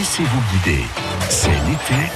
Laissez-vous guider. C'est l'été.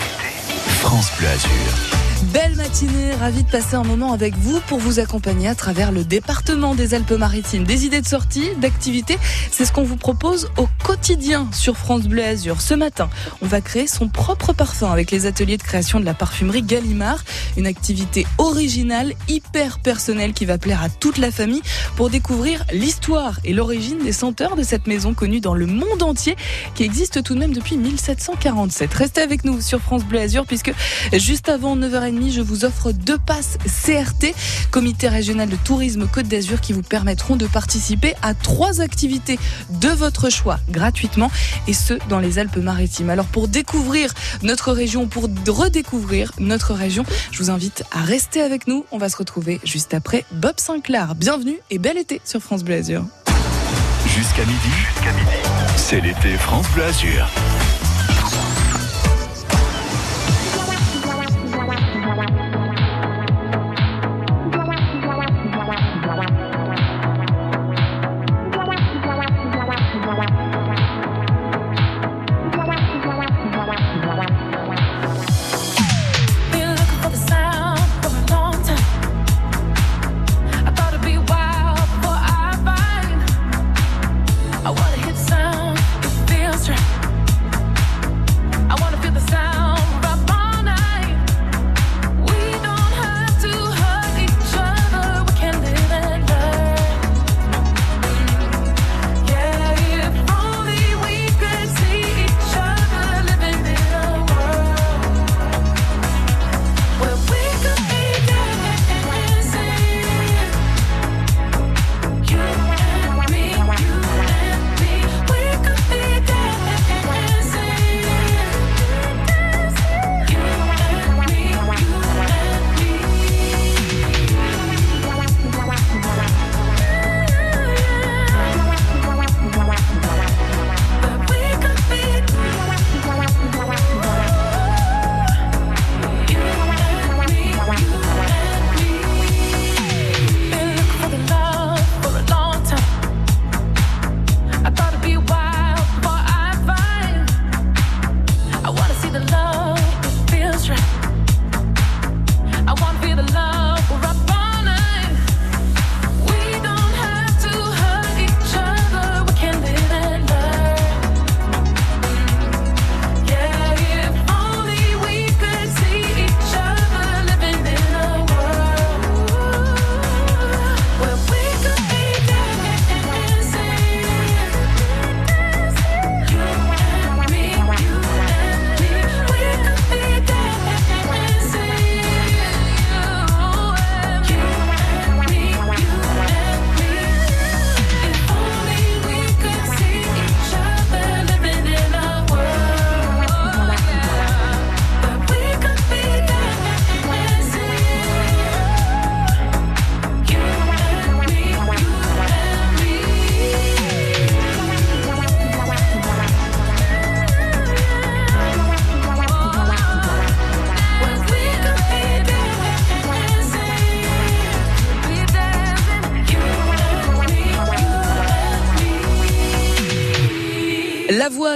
France Bleu Azur. Belle matinée, ravi de passer un moment avec vous pour vous accompagner à travers le département des Alpes-Maritimes. Des idées de sortie, d'activités, c'est ce qu'on vous propose au quotidien sur France Bleu Azur. Ce matin, on va créer son propre parfum avec les ateliers de création de la parfumerie Gallimard, une activité originale, hyper personnelle qui va plaire à toute la famille pour découvrir l'histoire et l'origine des senteurs de cette maison connue dans le monde entier qui existe tout de même depuis 1747. Restez avec nous sur France Bleu Azur puisque juste avant 9h30 je vous offre deux passes CRT, Comité régional de tourisme Côte d'Azur, qui vous permettront de participer à trois activités de votre choix gratuitement, et ce dans les Alpes-Maritimes. Alors pour découvrir notre région, pour redécouvrir notre région, je vous invite à rester avec nous. On va se retrouver juste après Bob Sinclair. Bienvenue et bel été sur France Bleu. Jusqu'à midi, jusqu'à midi, c'est l'été France Bleu.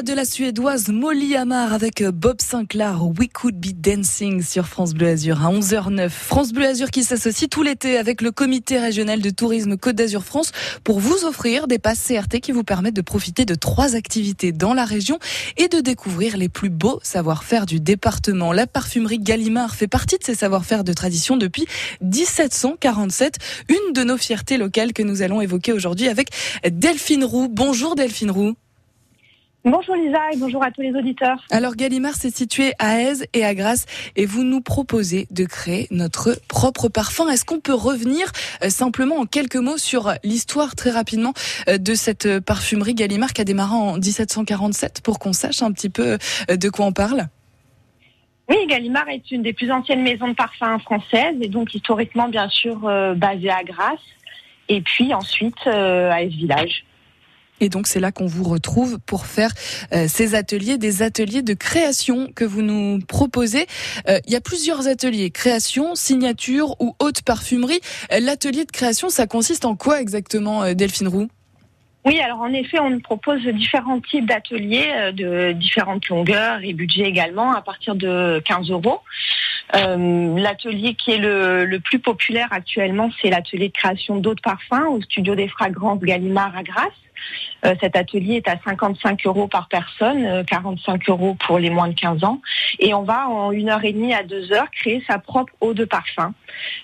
De la suédoise Molly Amar avec Bob Sinclair, We Could Be Dancing sur France Bleu Azur à 11h09. France Bleu Azur qui s'associe tout l'été avec le comité régional de tourisme Côte d'Azur France pour vous offrir des passes CRT qui vous permettent de profiter de trois activités dans la région et de découvrir les plus beaux savoir-faire du département. La parfumerie Gallimard fait partie de ces savoir-faire de tradition depuis 1747, une de nos fiertés locales que nous allons évoquer aujourd'hui avec Delphine Roux. Bonjour Delphine Roux. Bonjour Lisa et bonjour à tous les auditeurs. Alors Gallimard s'est situé à Aise et à Grasse et vous nous proposez de créer notre propre parfum. Est-ce qu'on peut revenir euh, simplement en quelques mots sur l'histoire très rapidement euh, de cette parfumerie Gallimard qui a démarré en 1747 pour qu'on sache un petit peu euh, de quoi on parle? Oui, Gallimard est une des plus anciennes maisons de parfum françaises et donc historiquement bien sûr basée à Grasse et puis ensuite à Aise Village. Et donc c'est là qu'on vous retrouve pour faire euh, ces ateliers, des ateliers de création que vous nous proposez. Euh, il y a plusieurs ateliers, création, signature ou haute parfumerie. Euh, l'atelier de création, ça consiste en quoi exactement, Delphine Roux? Oui, alors en effet, on propose différents types d'ateliers euh, de différentes longueurs et budgets également à partir de 15 euros. Euh, l'atelier qui est le, plus populaire actuellement, c'est l'atelier de création d'eau de parfum au studio des fragrances Gallimard à Grasse. Euh, cet atelier est à 55 euros par personne, 45 euros pour les moins de 15 ans. Et on va en une heure et demie à deux heures créer sa propre eau de parfum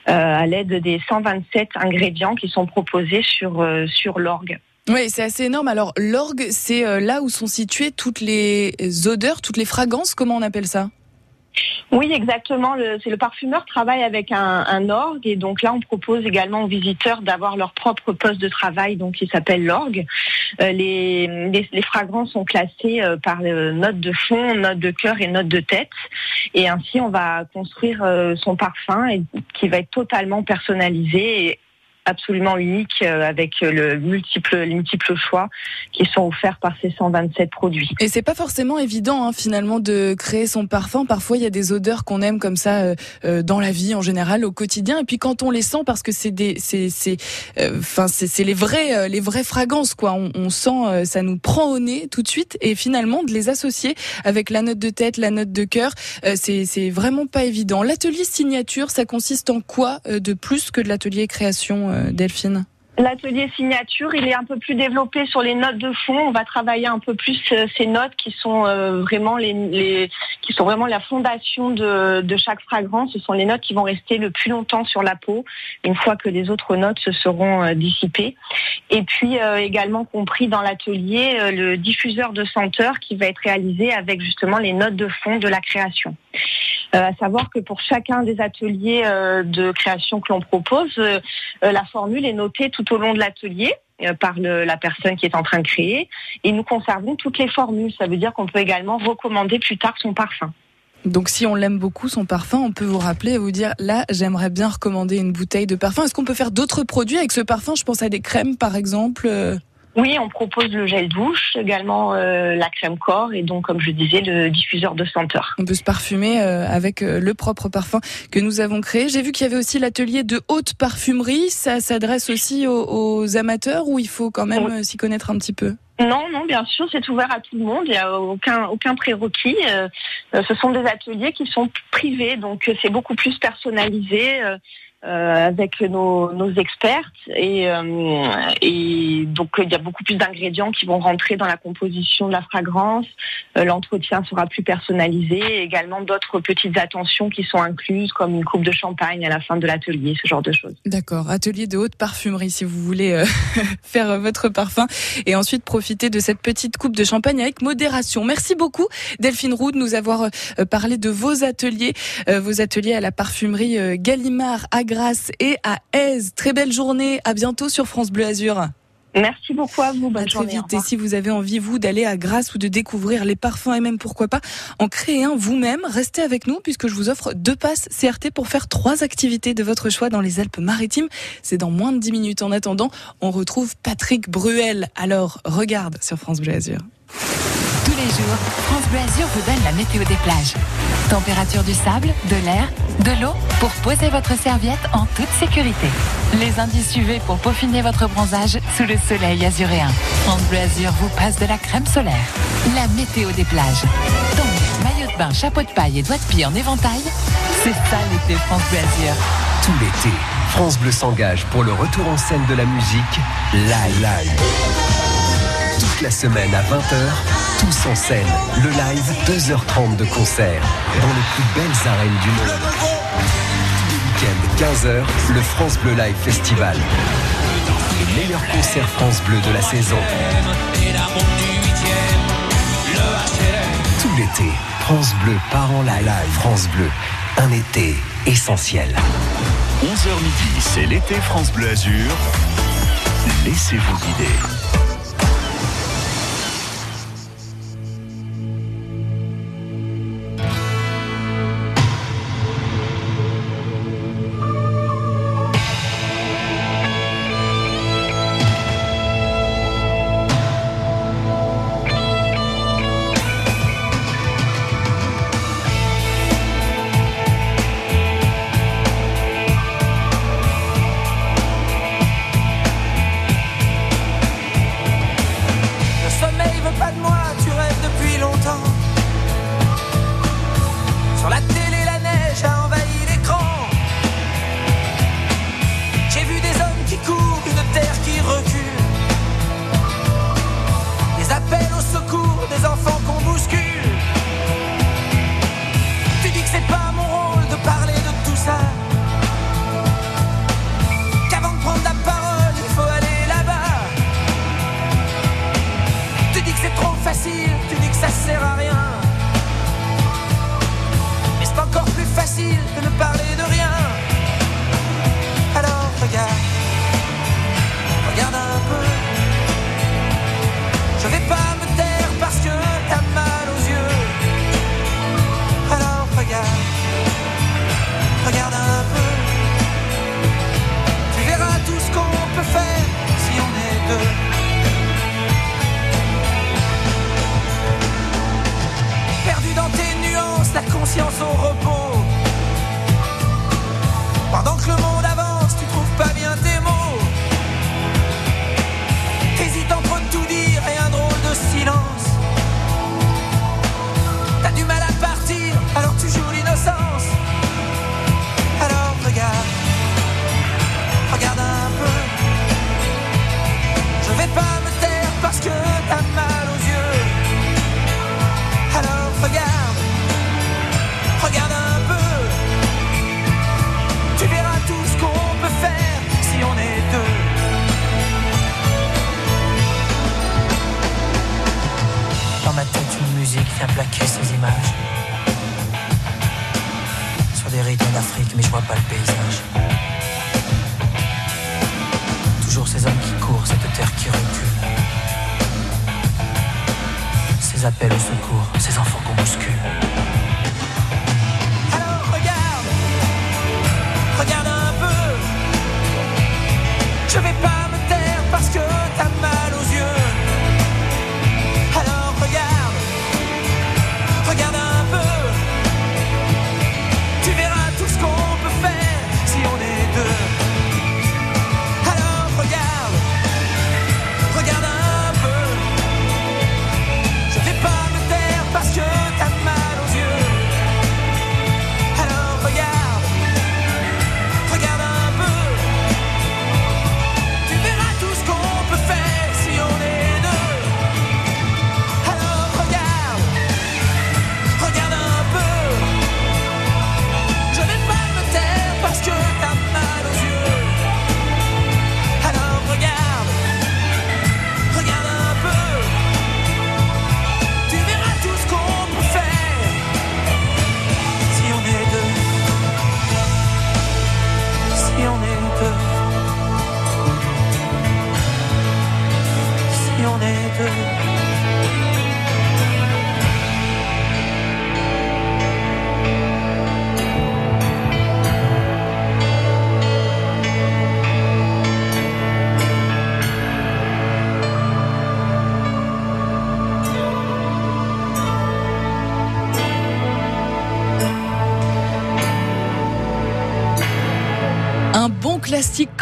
à l'aide des 127 ingrédients qui sont proposés sur, sur l'orgue. Oui, c'est assez énorme. Alors, l'orgue, c'est euh, là où sont situées toutes les odeurs, toutes les fragrances. Comment on appelle ça? Oui, exactement. C'est le parfumeur travaille avec un, orgue et donc là on propose également aux visiteurs d'avoir leur propre poste de travail, donc qui s'appelle l'orgue. Euh, les, fragrances sont classées euh, par notes de fond, notes de cœur et notes de tête, et ainsi on va construire son parfum qui va être totalement personnalisé absolument unique euh, avec le multiple, les multiples choix qui sont offerts par ces 127 produits. Et c'est pas forcément évident hein, finalement de créer son parfum. Parfois il y a des odeurs qu'on aime comme ça euh, euh, dans la vie en général au quotidien. Et puis quand on les sent parce que c'est des, c'est, c'est, enfin c'est, les vrais, les vraies fragrances quoi. On, on sent, ça nous prend au nez tout de suite. Et finalement de les associer avec la note de tête, la note de cœur, c'est, c'est vraiment pas évident. L'atelier signature, ça consiste en quoi de plus que de l'atelier création euh, Delphine L'atelier signature, il est un peu plus développé sur les notes de fond. On va travailler un peu plus euh, ces notes qui sont euh, vraiment les, qui sont vraiment la fondation de, chaque fragrance. Ce sont les notes qui vont rester le plus longtemps sur la peau une fois que les autres notes se seront dissipées. Et puis également compris dans l'atelier le diffuseur de senteur qui va être réalisé avec justement les notes de fond de la création. Euh, à savoir que pour chacun des ateliers euh, de création que l'on propose, euh, la formule est notée tout au long de l'atelier par la personne qui est en train de créer et nous conservons toutes les formules. Ça veut dire qu'on peut également recommander plus tard son parfum. Donc si on l'aime beaucoup, son parfum, on peut vous rappeler et vous dire, là, j'aimerais bien recommander une bouteille de parfum. Est-ce qu'on peut faire d'autres produits avec ce parfum? Je pense à des crèmes, par exemple. Oui, on propose le gel douche, également euh, la crème corps et donc, comme je disais, le diffuseur de senteur. On peut se parfumer euh, avec euh, le propre parfum que nous avons créé. J'ai vu qu'il y avait aussi l'atelier de haute parfumerie. Ça s'adresse aussi aux, amateurs ou il faut quand même s'y connaître un petit peu? Non, non, bien sûr, c'est ouvert à tout le monde. Il n'y a aucun aucun prérequis. ce sont des ateliers qui sont privés, donc c'est beaucoup plus personnalisé. Euh, avec nos, nos experts et, euh, et donc il y a beaucoup plus d'ingrédients qui vont rentrer dans la composition de la fragrance. Euh, l'entretien sera plus personnalisé. Et également d'autres petites attentions qui sont incluses comme une coupe de champagne à la fin de l'atelier, ce genre de choses. D'accord, atelier de haute parfumerie si vous voulez faire votre parfum et ensuite profiter de cette petite coupe de champagne avec modération. Merci beaucoup Delphine Roux de nous avoir parlé de vos ateliers, vos ateliers à la parfumerie Gallimard à Grasse et à Aise. Très belle journée. À bientôt sur France Bleu Azur. Merci beaucoup à vous. Bonne très vite. Et si vous avez envie, vous, d'aller à Grasse ou de découvrir les parfums et même pourquoi pas en créer un vous-même, restez avec nous puisque je vous offre deux passes CRT pour faire trois activités de votre choix dans les Alpes-Maritimes. C'est dans moins de dix minutes. En attendant, on retrouve Patrick Bruel. Alors, regarde sur France Bleu Azur. Les jours, France Bleu Azur vous donne la météo des plages. Température du sable, de l'air, de l'eau pour poser votre serviette en toute sécurité. Les indices UV pour peaufiner votre bronzage sous le soleil azuréen. France Bleu Azur vous passe de la crème solaire. La météo des plages. Donc, maillot de bain, chapeau de paille et doigts de pied en éventail, c'est ça l'été France Bleu Azur. Tout l'été, France Bleu s'engage pour le retour en scène de la musique Live Live. Toute la semaine à 20h, tous en scène. Le live, 2h30 de concert dans les plus belles arènes du monde. week-end, 15h, le France Bleu Live Festival. Les meilleurs concerts France Bleu de la saison. Tout l'été, France Bleu part en live. France Bleu, un été essentiel. 11h midi, c'est l'été France Bleu Azur. Laissez-vous guider.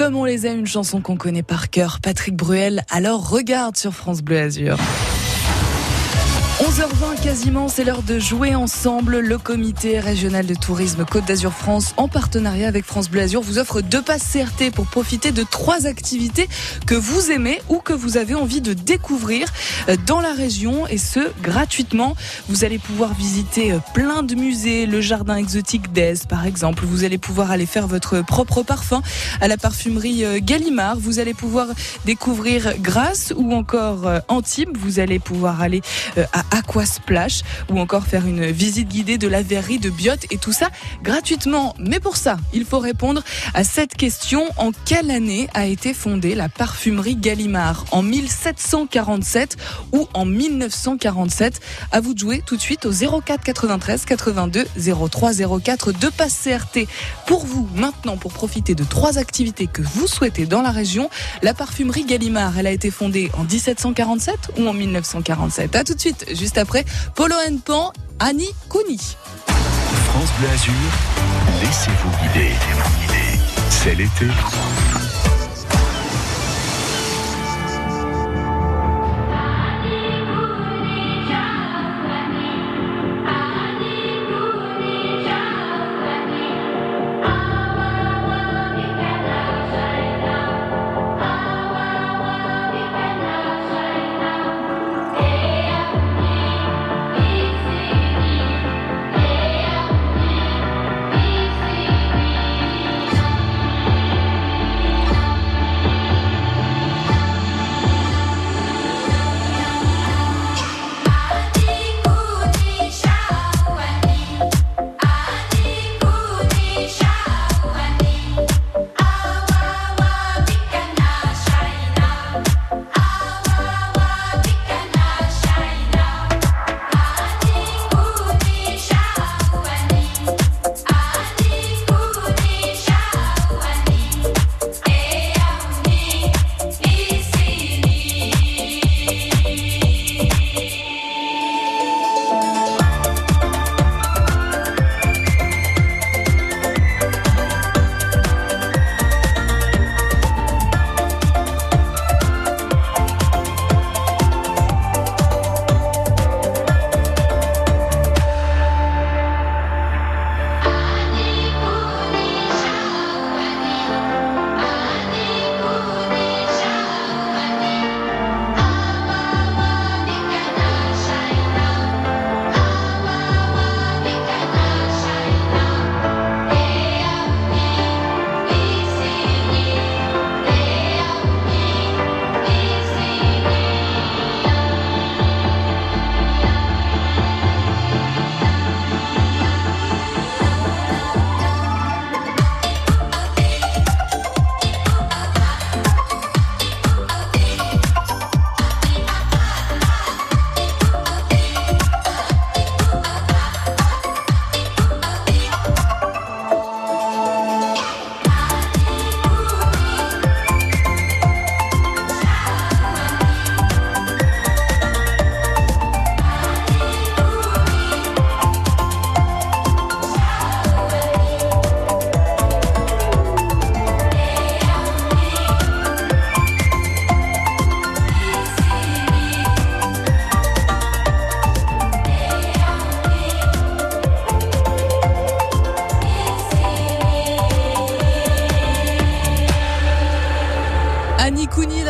Comme on les aime, une chanson qu'on connaît par cœur. Patrick Bruel, alors regarde sur France Bleu Azur. 11h20 quasiment, c'est l'heure de jouer ensemble. Le comité régional de tourisme Côte d'Azur France, en partenariat avec France Bleu Azur, vous offre deux passes CRT pour profiter de trois activités que vous aimez ou que vous avez envie de découvrir euh, dans la région et ce gratuitement. Vous allez pouvoir visiter euh, plein de musées, le jardin exotique d'Aise par exemple. Vous allez pouvoir aller faire votre propre parfum à la parfumerie euh, Gallimard. Vous allez pouvoir découvrir Grasse ou encore Antibes. Vous allez pouvoir aller euh, à Aquasplash ou encore faire une visite guidée de la verrerie de Biot et tout ça gratuitement. Mais pour ça, il faut répondre à cette question. En quelle année a été fondée la parfumerie Gallimard? En 1747 ou en 1947 À vous de jouer tout de suite au 04 93 82 03 04. Deux passes CRT pour vous maintenant pour profiter de trois activités que vous souhaitez dans la région. La parfumerie Gallimard, elle a été fondée en 1747 ou en 1947 À tout de suite, juste après Polo Pan, Annie Kouni. France Bleu Azur, laissez-vous guider. C'est l'été.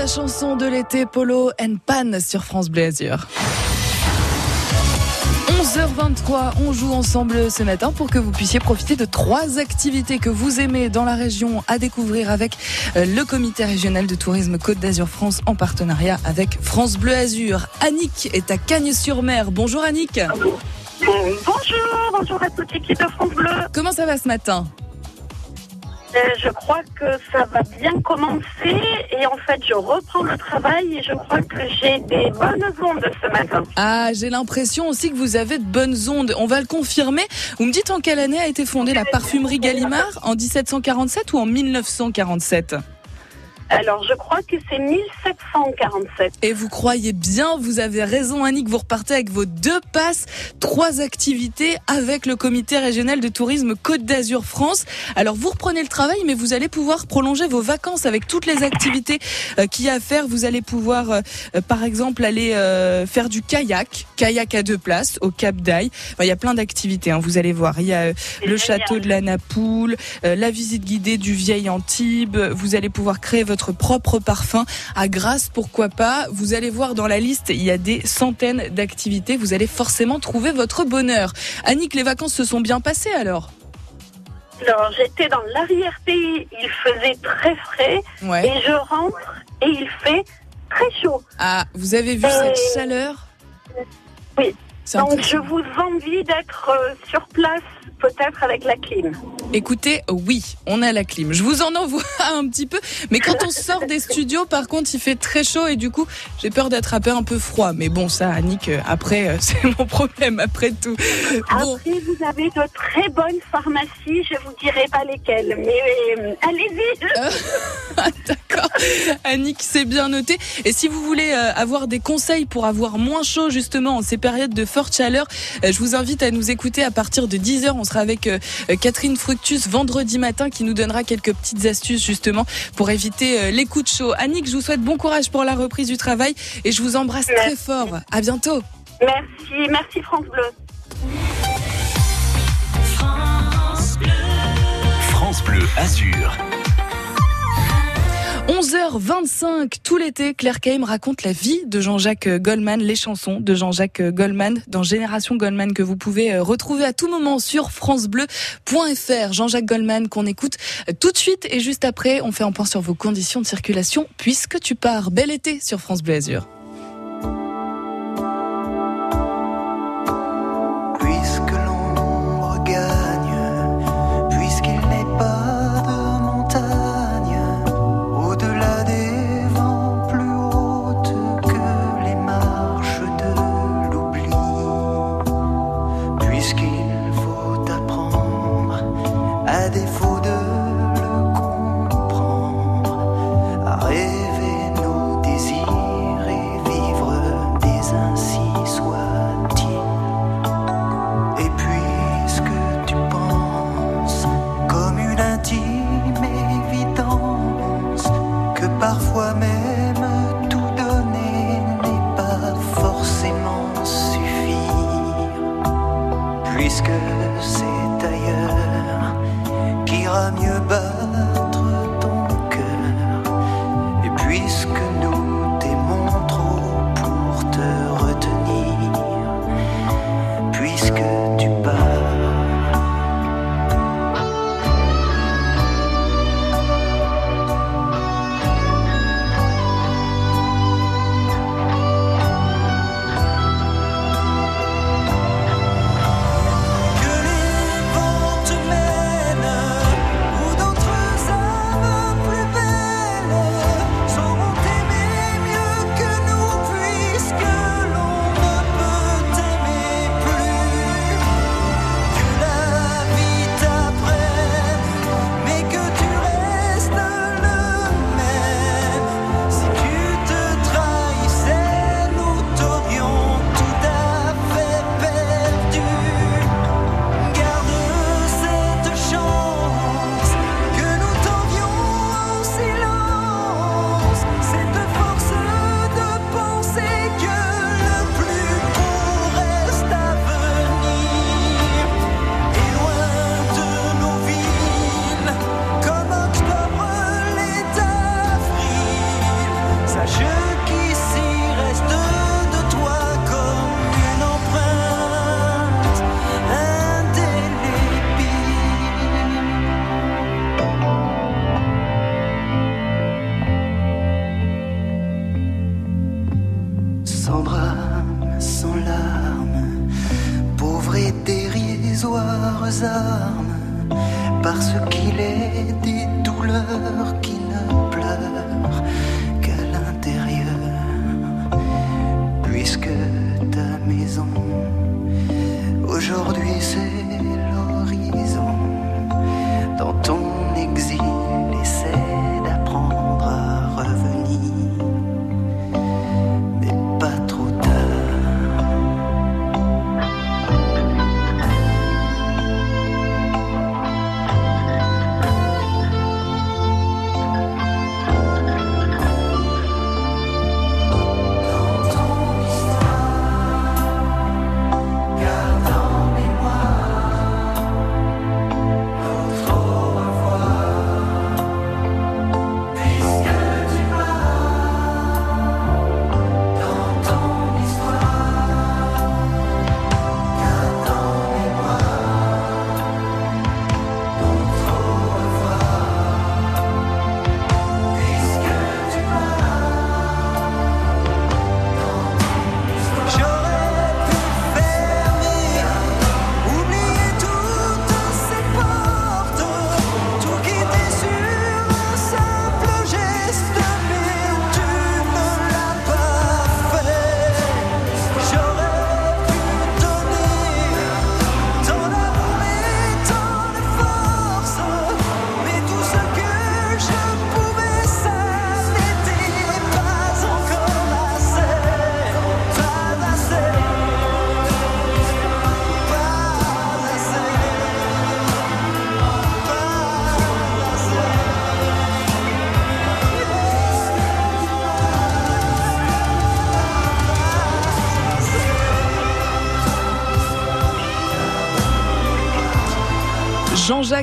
Chanson de l'été, Polo and Pan sur France Bleu Azur. 11h23, on joue ensemble ce matin pour que vous puissiez profiter de trois activités que vous aimez dans la région à découvrir avec euh, le comité régional de tourisme Côte d'Azur France en partenariat avec France Bleu Azur. Annick est à Cagnes-sur-Mer. Bonjour Annick. Bonjour, bonjour à toute l'équipe de France Bleu. Comment ça va ce matin? Je crois que ça va bien commencer et en fait je reprends le travail et je crois que j'ai des bonnes ondes ce matin. Ah, j'ai l'impression aussi que vous avez de bonnes ondes. On va le confirmer. Vous me dites en quelle année a été fondée la parfumerie Gallimard? En 1747 ou en 1947 Alors je crois que c'est 1747. Et vous croyez bien, vous avez raison Annick, vous repartez avec vos deux passes, trois activités avec le comité régional de tourisme Côte d'Azur France. Alors vous reprenez le travail, mais vous allez pouvoir prolonger vos vacances avec toutes les activités euh, qu'il y a à faire. Vous allez pouvoir, euh, euh, par exemple, aller faire du kayak, kayak à deux places au Cap d'Aille. Enfin, il y a plein d'activités, hein, vous allez voir. Il y a le château de la Napoule, la visite guidée du vieil Antibes. Vous allez pouvoir créer votre propre parfum à Grasse, pourquoi pas? Vous allez voir dans la liste, il y a des centaines d'activités. Vous allez forcément trouver votre bonheur. Annick, les vacances se sont bien passées alors? Alors j'étais dans l'arrière-pays, il faisait très frais Ouais. et je rentre et il fait très chaud. Ah, vous avez vu Euh, cette chaleur? oui. Donc je vous envie d'être euh, sur place peut-être avec la clim. Écoutez, oui, on a la clim. Je vous en envoie un petit peu. Mais quand on sort des studios, par contre, il fait très chaud et du coup, j'ai peur d'attraper un peu froid. Mais bon, ça, Annick, euh, après, euh, c'est mon problème, après tout. Bon, Après, vous avez de très bonnes pharmacies, je vous dirai pas lesquelles, mais euh, allez-y. d'accord. Annick, c'est bien noté. Et si vous voulez avoir des conseils pour avoir moins chaud, justement, en ces périodes de forte chaleur, je vous invite à nous écouter à partir de 10h. On sera avec euh, Catherine Fructus vendredi matin qui nous donnera quelques petites astuces, justement, pour éviter euh, les coups de chaud. Annick, je vous souhaite bon courage pour la reprise du travail et je vous embrasse très fort. À bientôt. Merci, merci France Bleu. France Bleu Azur. 11h25, tout l'été, Claire Kaim raconte la vie de Jean-Jacques Goldman, les chansons de Jean-Jacques Goldman dans Génération Goldman que vous pouvez euh, retrouver à tout moment sur francebleu.fr. Jean-Jacques Goldman qu'on écoute euh, tout de suite et juste après, on fait un point sur vos conditions de circulation puisque tu pars. Bel été sur France Bleu Azur.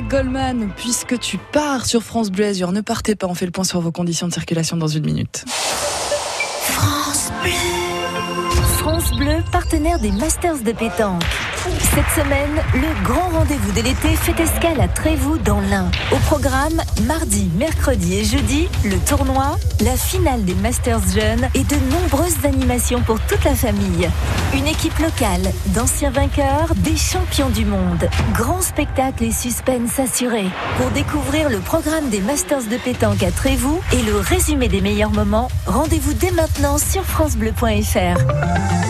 Goldman, puisque tu pars sur France Bleu Azur, ne partez pas, on fait le point sur vos conditions de circulation dans une minute. France Bleu, partenaire des Masters de pétanque. Cette semaine, le grand rendez-vous de l'été fait escale à Trévoux dans l'Ain. Au programme, mardi, mercredi et jeudi, le tournoi, la finale des Masters jeunes et de nombreuses animations pour toute la famille. Une équipe locale, d'anciens vainqueurs, des champions du monde. Grand spectacle et suspense assuré. Pour découvrir le programme des Masters de pétanque à Trévoux et le résumé des meilleurs moments, rendez-vous dès maintenant sur francebleu.fr.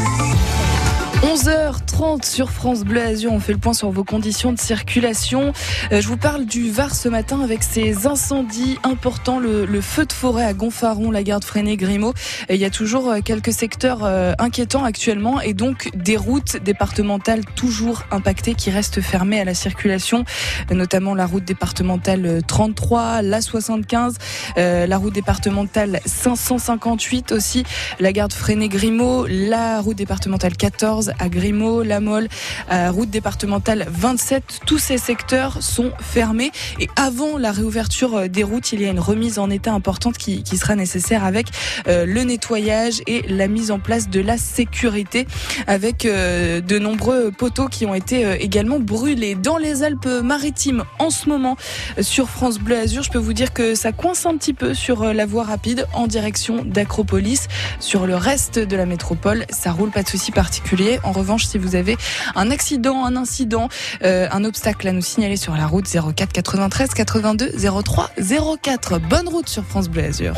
11h30 sur France Bleu Azur, on fait le point sur vos conditions de circulation. Euh, je vous parle du Var ce matin avec ces incendies importants, le, feu de forêt à Gonfaron, la garde freinée Grimaud. Il y a toujours euh, quelques secteurs euh, inquiétants actuellement et donc des routes départementales toujours impactées qui restent fermées à la circulation, notamment la route départementale euh, 33, la 75, euh, la route départementale 558 aussi, la garde freinée Grimaud, la route départementale 14 à Grimaud, La Mole, euh, route départementale 27. Tous ces secteurs sont fermés et avant la réouverture euh, des routes, il y a une remise en état importante qui, sera nécessaire avec euh, le nettoyage et la mise en place de la sécurité avec euh, de nombreux poteaux qui ont été également brûlés dans les Alpes-Maritimes en ce moment sur France Bleu Azur. Je peux vous dire que ça coince un petit peu sur la voie rapide en direction d'Acropolis. Sur le reste de la métropole, ça roule pas de souci particulier. En revanche, si vous avez un accident, un incident, euh, un obstacle à nous signaler sur la route 04 93 82 03 04. Bonne route sur France Bleu Azur.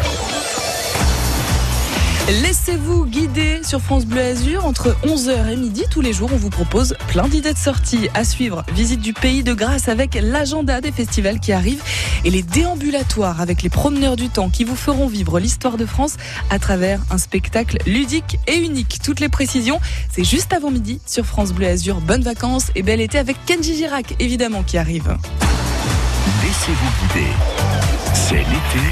Laissez-vous guider sur France Bleu Azur entre 11h et midi tous les jours. On vous propose plein d'idées de sorties à suivre. Visite du pays de grâce avec l'agenda des festivals qui arrivent et les déambulatoires avec les promeneurs du temps qui vous feront vivre l'histoire de France à travers un spectacle ludique et unique. Toutes les précisions, c'est juste avant midi sur France Bleu Azur. Bonnes vacances et bel été avec Kenji Girac évidemment qui arrive. Laissez-vous guider. C'est l'été.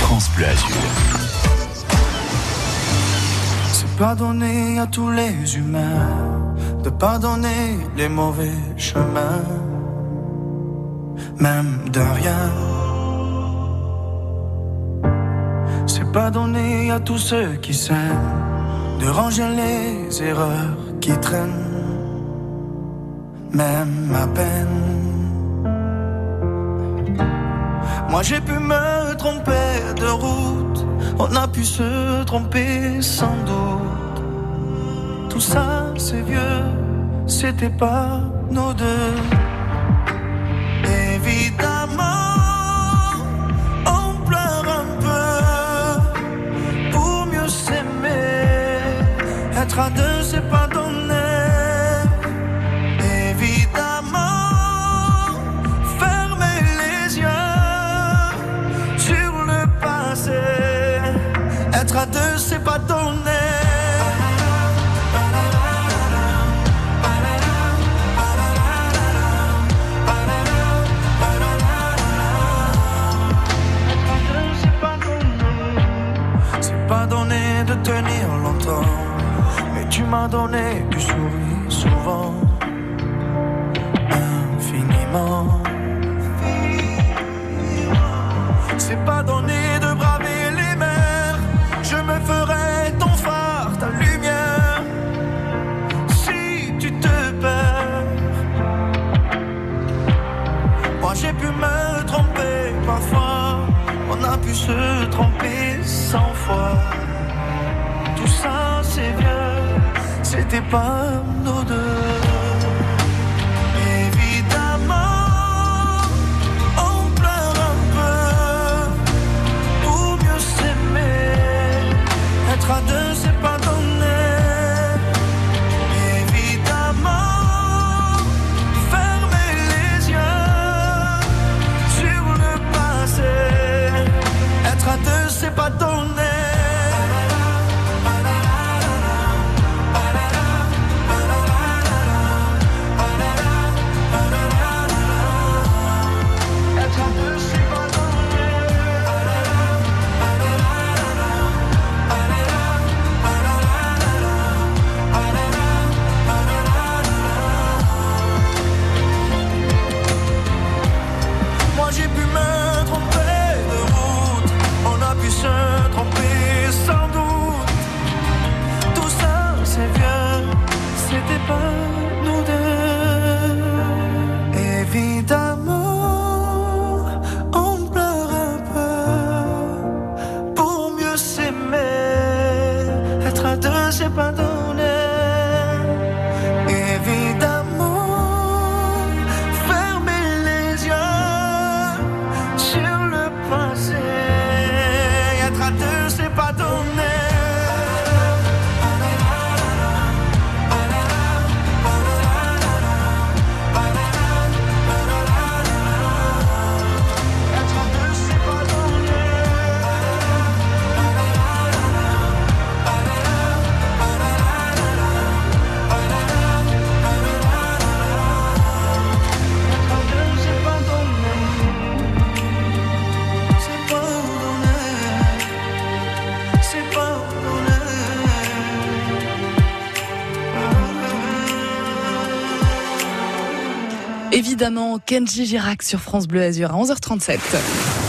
France Bleu Azur. Donné à tous les humains de pardonner les mauvais chemins, même de rien. C'est pas donné à tous ceux qui s'aiment de ranger les erreurs qui traînent, même à peine. Moi j'ai pu me tromper de route, on a pu se tromper sans doute ça, c'est vieux, c'était pas nos deux. Évidemment, on pleure un peu pour mieux s'aimer, être à deux. M'as donné c'était pas nos deux. Kenji Girac sur France Bleu Azur à 11h37.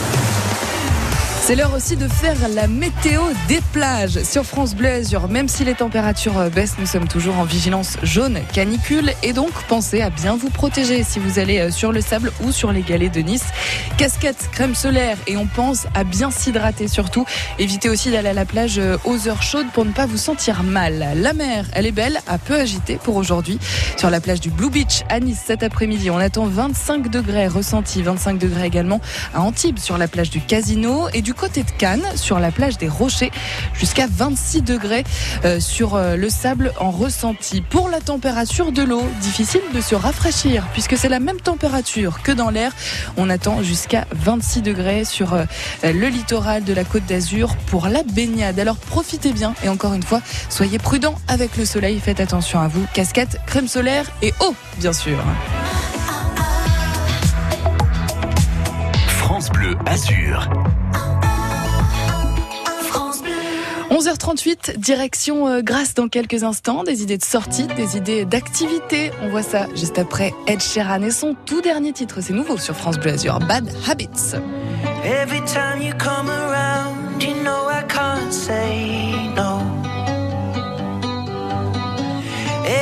C'est l'heure aussi de faire la météo des plages sur France Bleu Azur. Même si les températures euh, baissent, nous sommes toujours en vigilance jaune canicule et donc pensez à bien vous protéger si vous allez euh, sur le sable ou sur les galets de Nice. Casquette, crème solaire et on pense à bien s'hydrater surtout. Évitez aussi d'aller à la plage euh, aux heures chaudes pour ne pas vous sentir mal. La mer, elle est belle, à peu agitée pour aujourd'hui. Sur la plage du Blue Beach à Nice cet après-midi, on attend 25 degrés ressentis, 25 degrés également à Antibes sur la plage du Casino et du côté de Cannes sur la plage des Rochers jusqu'à 26 degrés euh, sur euh, le sable en ressenti. Pour la température de l'eau, difficile de se rafraîchir puisque c'est la même température que dans l'air. On attend jusqu'à 26 degrés sur euh, le littoral de la Côte d'Azur pour la baignade. Alors profitez bien et encore une fois, soyez prudents avec le soleil, faites attention à vous. Casquette, crème solaire et eau, bien sûr. France Bleu Azur. 11h38, direction euh, Grasse dans quelques instants. Des idées de sortie, des idées d'activité. On voit ça juste après Ed Sheeran et son tout dernier titre. C'est nouveau sur France Bleu Bad Habits. Every time you come around, you know I can't say no.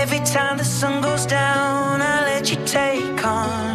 Every time the sun goes down, I let you take control.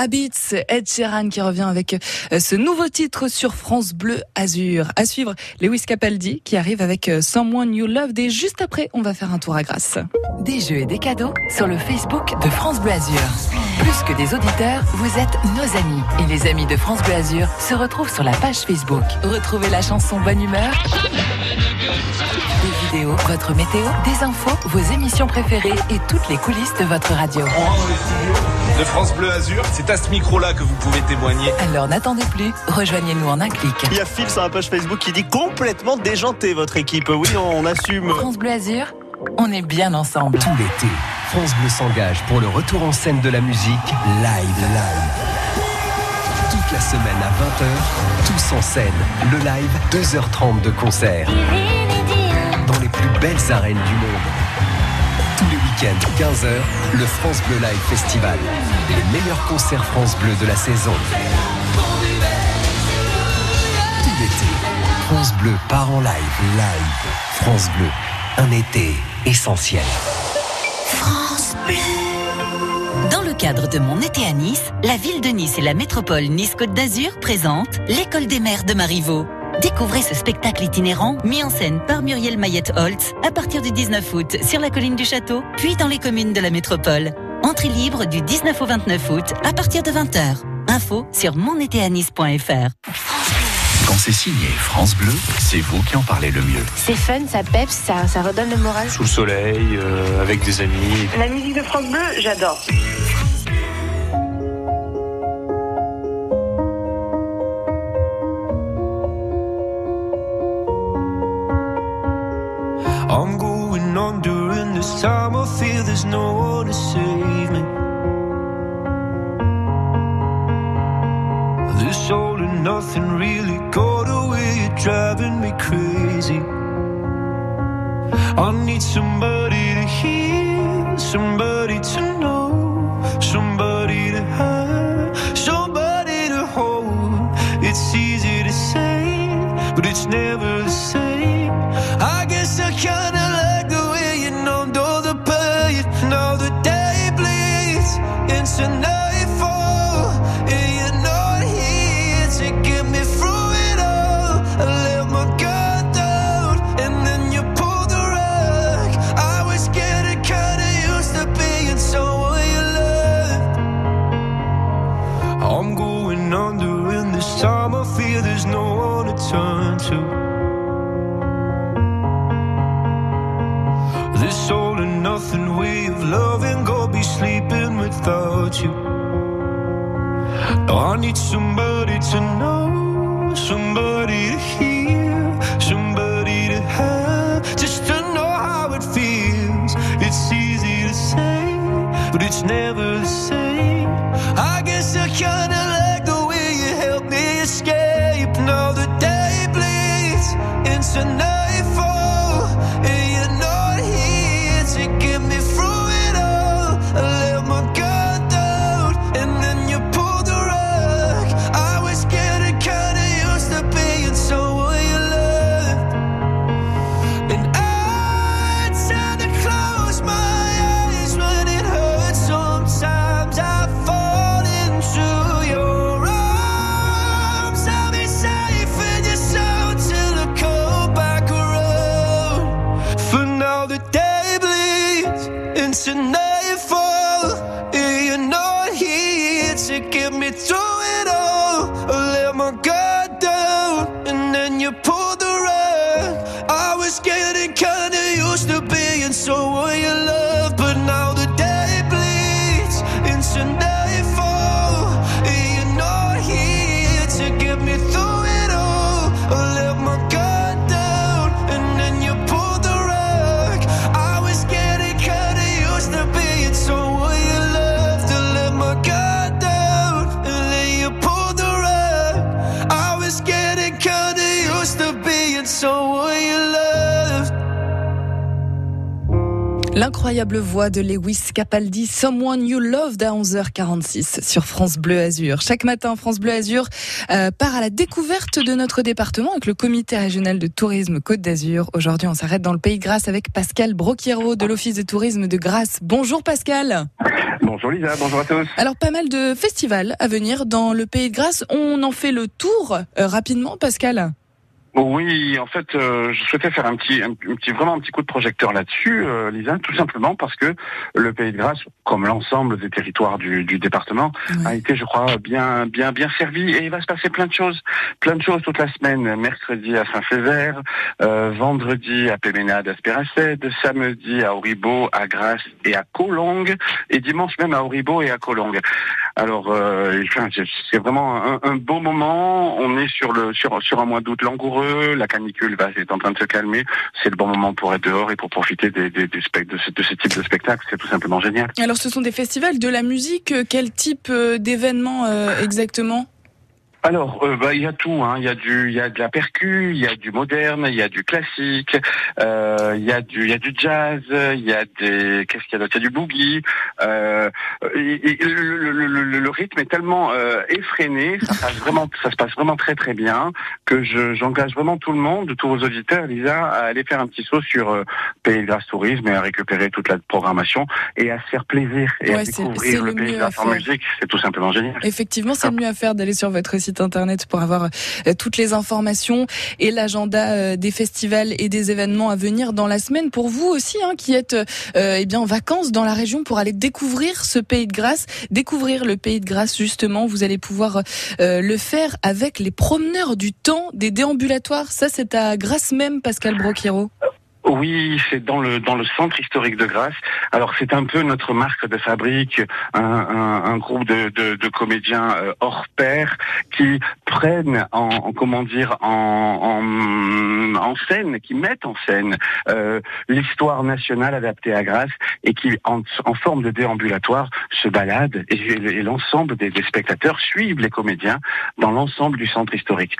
Bad Ed Sheeran qui revient avec euh, ce nouveau titre sur France Bleu Azur. À suivre, Lewis Capaldi qui arrive avec euh, Someone You Loved et juste après, on va faire un tour à Grasse. Des jeux et des cadeaux sur le Facebook de France Bleu Azur. Plus que des auditeurs, vous êtes nos amis. Et les amis de France Bleu Azur se retrouvent sur la page Facebook. Retrouvez la chanson Bonne Humeur, des vidéos, votre météo, des infos, vos émissions préférées et toutes les coulisses de votre radio. de France Bleu Azur. C'est à ce micro-là que vous pouvez témoigner. Alors n'attendez plus, rejoignez-nous en un clic. Il y a Phil sur la page Facebook qui dit complètement déjanté votre équipe. Oui, on assume. France Bleu Azur, on est bien ensemble. Tout l'été, France Bleu s'engage pour le retour en scène de la musique live, live. Toute la semaine à 20h, tous en scène. Le live, 2h30 de concert. Dans les plus belles arènes du monde. Tous les week-ends, 15h, le France Bleu Live Festival. Les meilleurs concerts France Bleu de la saison. Tout France Bleu part en live, live. France Bleu, un été essentiel. Dans le cadre de mon été à Nice, la ville de Nice et la métropole Nice-Côte d'Azur présentent l'école des maires de Marivaux. Découvrez ce spectacle itinérant mis en scène par Muriel Mayette-Holtz à partir du 19 août sur la colline du château, puis dans les communes de la métropole. Entrée libre du 19 au 29 août à partir de 20h. Info sur monétéanis.fr. Quand c'est signé France Bleu, c'est vous qui en parlez le mieux. C'est fun, ça peps, ça, ça redonne le moral. Sous le soleil, euh, avec des amis. La musique de France Bleu, j'adore. Nothing really got away. You're driving me crazy. I need somebody to hear, somebody to know, somebody to have, somebody to hold. It's easy to say, but it's never the same. I guess I kinda like the way you numbed all the pain. Now the day bleeds into nightfall, need somebody to know, somebody to hear, somebody to have, just to know how it feels. It's easy to say, but it's never the same. I guess I kinda like the way you help me escape. Now the day bleeds into nightfall, should know L'incroyable voix de Lewis Capaldi, Someone You Loved à 11h46 sur France Bleu Azur. Chaque matin, France Bleu Azur euh, part à la découverte de notre département avec le comité régional de tourisme Côte d'Azur. Aujourd'hui, on s'arrête dans le Pays de Grâce avec Pascal Broquiero de l'Office de tourisme de Grasse. Bonjour Pascal. Bonjour Lisa, bonjour à tous. Alors pas mal de festivals à venir dans le Pays de Grâce. On en fait le tour euh, rapidement, Pascal. Oui, en fait, euh, je souhaitais faire un petit, un, petit, vraiment un petit coup de projecteur là-dessus, euh, Lisa, tout simplement parce que le Pays de Grâce, comme l'ensemble des territoires du, du département, a été, je crois, bien, bien, bien servi. Et il va se passer plein de choses, plein de choses toute la semaine. Mercredi à Saint-Césaire, euh, vendredi à Péménade, à Spéracède, samedi à Auribeau, à Grasse et à Colongue, et dimanche même à Auribeau et à Colongue. Alors, euh, c'est- vraiment un, beau moment. On est sur le sur sur un mois d'août langoureux. La canicule va est en train de se calmer. C'est le bon moment pour être dehors et pour profiter des, des, des de, ce, de ce type de spectacle. C'est tout simplement génial. Alors ce sont des festivals de la musique. Quel type euh, d'événements euh, exactement? Alors, euh, bah, il y a tout. hein. Il y a du, il y a de la percu, il y a du moderne, il y a du classique, euh, il y a du, il y a du jazz, il y a des, qu'est-ce qu'il y a d'autre Il y a du boogie. Euh, et- et le, le- le- le- rythme est tellement euh, effréné, ça passe vraiment, ça se passe vraiment très très bien que je, j'engage vraiment tout le monde, tous vos auditeurs, Lisa, à aller faire un petit saut sur euh, Pays de Grâce Tourisme et à récupérer toute la programmation et à se faire plaisir et à Ouais, c'est- c'est découvrir le le Pays Grâce en musique. C'est tout simplement génial. Effectivement, c'est le mieux à faire d'aller sur votre site internet pour avoir euh, toutes les informations et l'agenda euh, des festivals et des événements à venir dans la semaine. Pour vous aussi, hein, qui êtes euh, eh bien en vacances dans la région pour aller découvrir ce pays de grâce, découvrir le pays de grâce justement, vous allez pouvoir euh, le faire avec les promeneurs du temps des déambulatoires. Ça, c'est à Grasse même, Pascal Broquiero. Oui, c'est dans le dans le centre historique de Grasse. Alors c'est un peu notre marque de fabrique, un, un, un groupe de, de, de comédiens euh, hors pair qui prennent en, en- comment dire en, en, en scène, qui mettent en scène euh, l'histoire nationale adaptée à Grasse et qui en, en forme de déambulatoire se baladent et, l'ensemble des, des spectateurs suivent les comédiens dans l'ensemble du centre historique.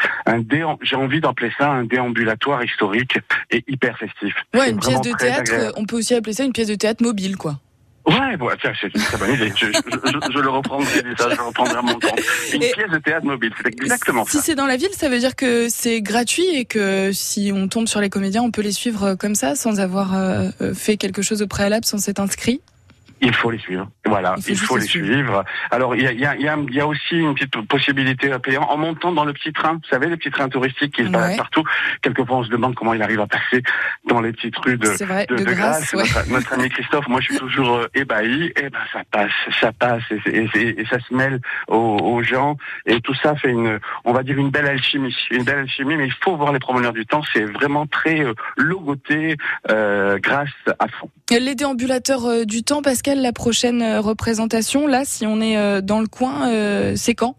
J'ai envie d'appeler ça un déambulatoire historique et hyper festif. Ouais, une pièce de théâtre. agréable. On peut aussi appeler ça une pièce de théâtre mobile, quoi. Ouais, bon, tiens, c'est une très bonne idée. Je, je- je- je le reprendrai, ça, je reprendrai à mon compte. Une Et- pièce de théâtre mobile, c'est exactement Si ça. c'est dans la ville, ça veut dire que c'est gratuit et que si on tombe sur les comédiens, on peut les suivre euh, comme ça, sans avoir euh, euh, fait quelque chose au préalable, sans s'être inscrit? Il faut les suivre. Voilà, Il faut il juste faut les suivre. Alors, il y a, y, a, y, a, y a aussi une petite possibilité à payer en montant dans le petit train. Vous savez, les petits trains touristiques qui se baladent Ouais. partout. Quelquefois, on se demande comment il arrive à passer dans les petites rues de, vrai, de, de ouais. Notre, notre ami Christophe, moi, je suis toujours euh, ébahi. Et ben, ça passe, ça passe, et, ça se mêle aux, aux gens. Et tout ça fait une, on va dire, une belle alchimie. Une belle alchimie, mais il faut voir les promeneurs du temps. C'est vraiment très euh, logoté, euh, Grasse à fond. Les déambulateurs euh, du temps, Pascal, la prochaine euh, représentation, là, si on est euh, dans le coin, euh, c'est quand?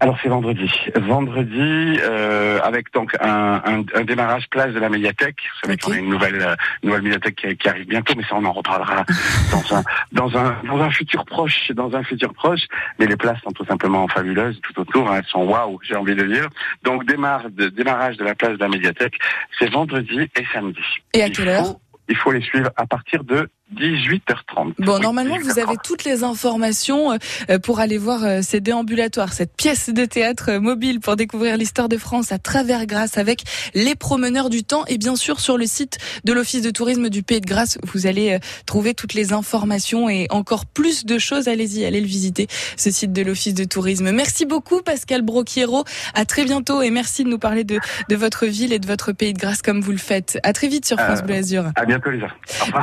Alors c'est vendredi. Vendredi, euh, avec donc un, un, un démarrage place de la médiathèque. Vous savez qu'on a une nouvelle, euh, nouvelle médiathèque qui, qui arrive bientôt, mais ça on en reparlera dans un, dans un, dans un futur proche, dans un futur proche. Mais les places sont tout simplement fabuleuses tout autour. hein. elles sont waouh, j'ai envie de dire. Donc démarre, de, démarrage de la place de la médiathèque, c'est vendredi et samedi. Et à quelle heure? Il faut les suivre à partir de 18h30. Bon, normalement, vous avez toutes les informations euh, euh, pour aller voir euh, ces déambulatoires, cette pièce de théâtre mobile pour découvrir l'histoire de France à travers Grasse avec les promeneurs du temps. Et bien sûr, sur le site de l'Office de tourisme du Pays de Grasse, vous allez trouver toutes les informations et encore plus de choses. Allez-y, allez le visiter, ce site de l'Office de tourisme. Merci beaucoup, Pascal Broquiero. À très bientôt et merci de nous parler de, de votre ville et de votre Pays de Grasse comme vous le faites. À très vite sur France Euh, Bleu Azur. À bientôt, Lisa.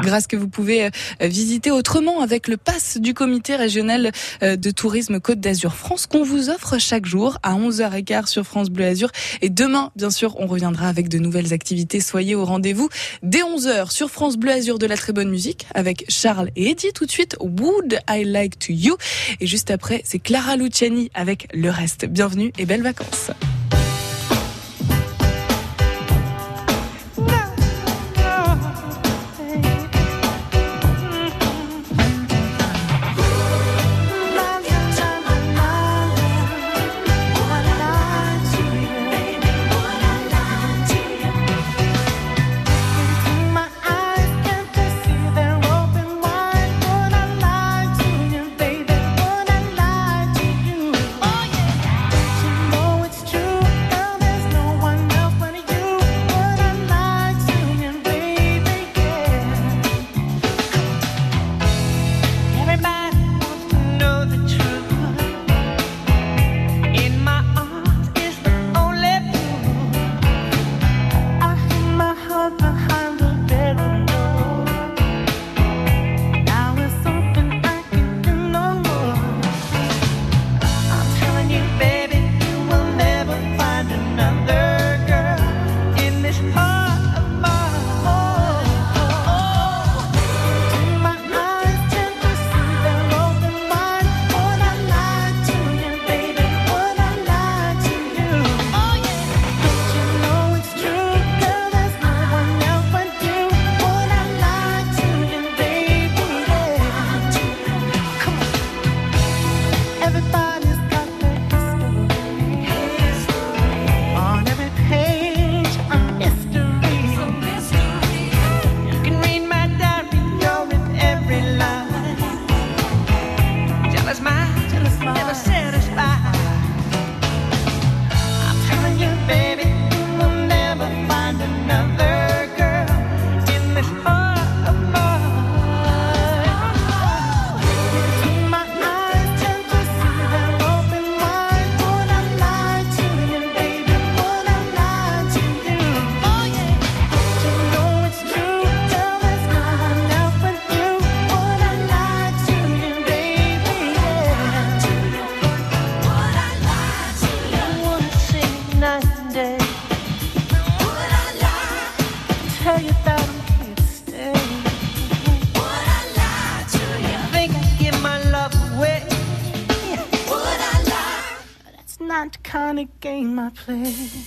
Grâce que vous pouvez euh, visiter autrement avec le pass du comité régional euh, de tourisme Côte d'Azur France qu'on vous offre chaque jour à 11h15 sur France Bleu Azur. Et demain, bien sûr, on reviendra avec de nouvelles activités. Soyez au rendez-vous dès 11h sur France Bleu Azur de la très bonne musique avec Charles et Eddie tout de suite. Would I Like to You? Et juste après, c'est Clara Luciani avec le reste. Bienvenue et belles vacances. place.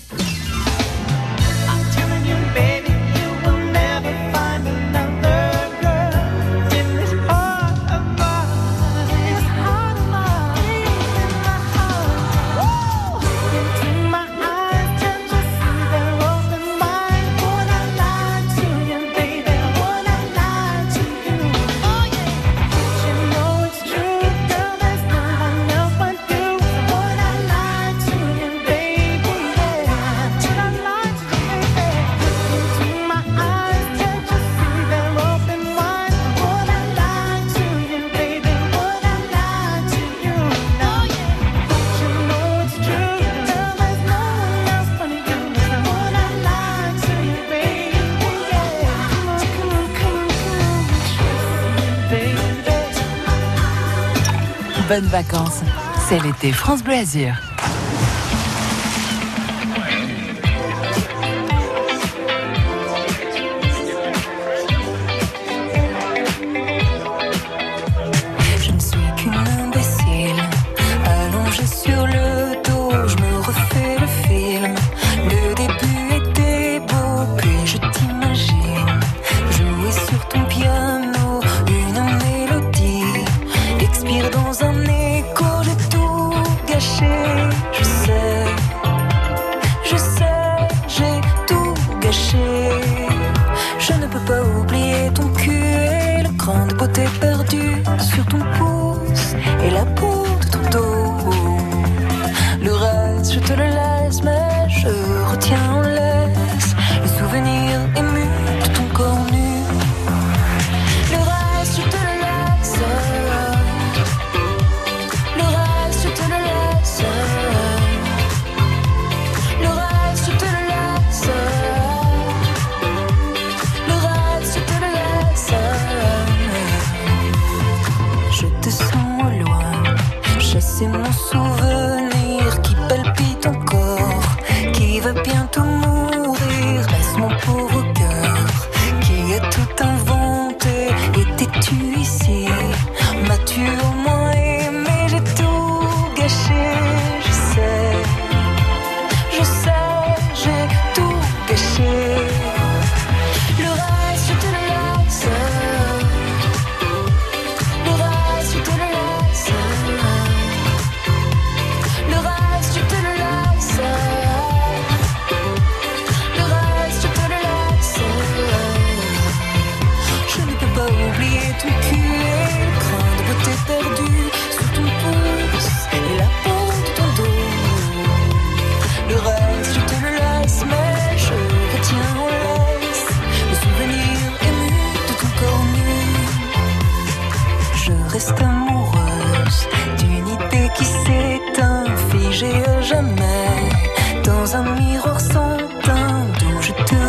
Bonnes vacances. C'est l'été France Bleu Azur.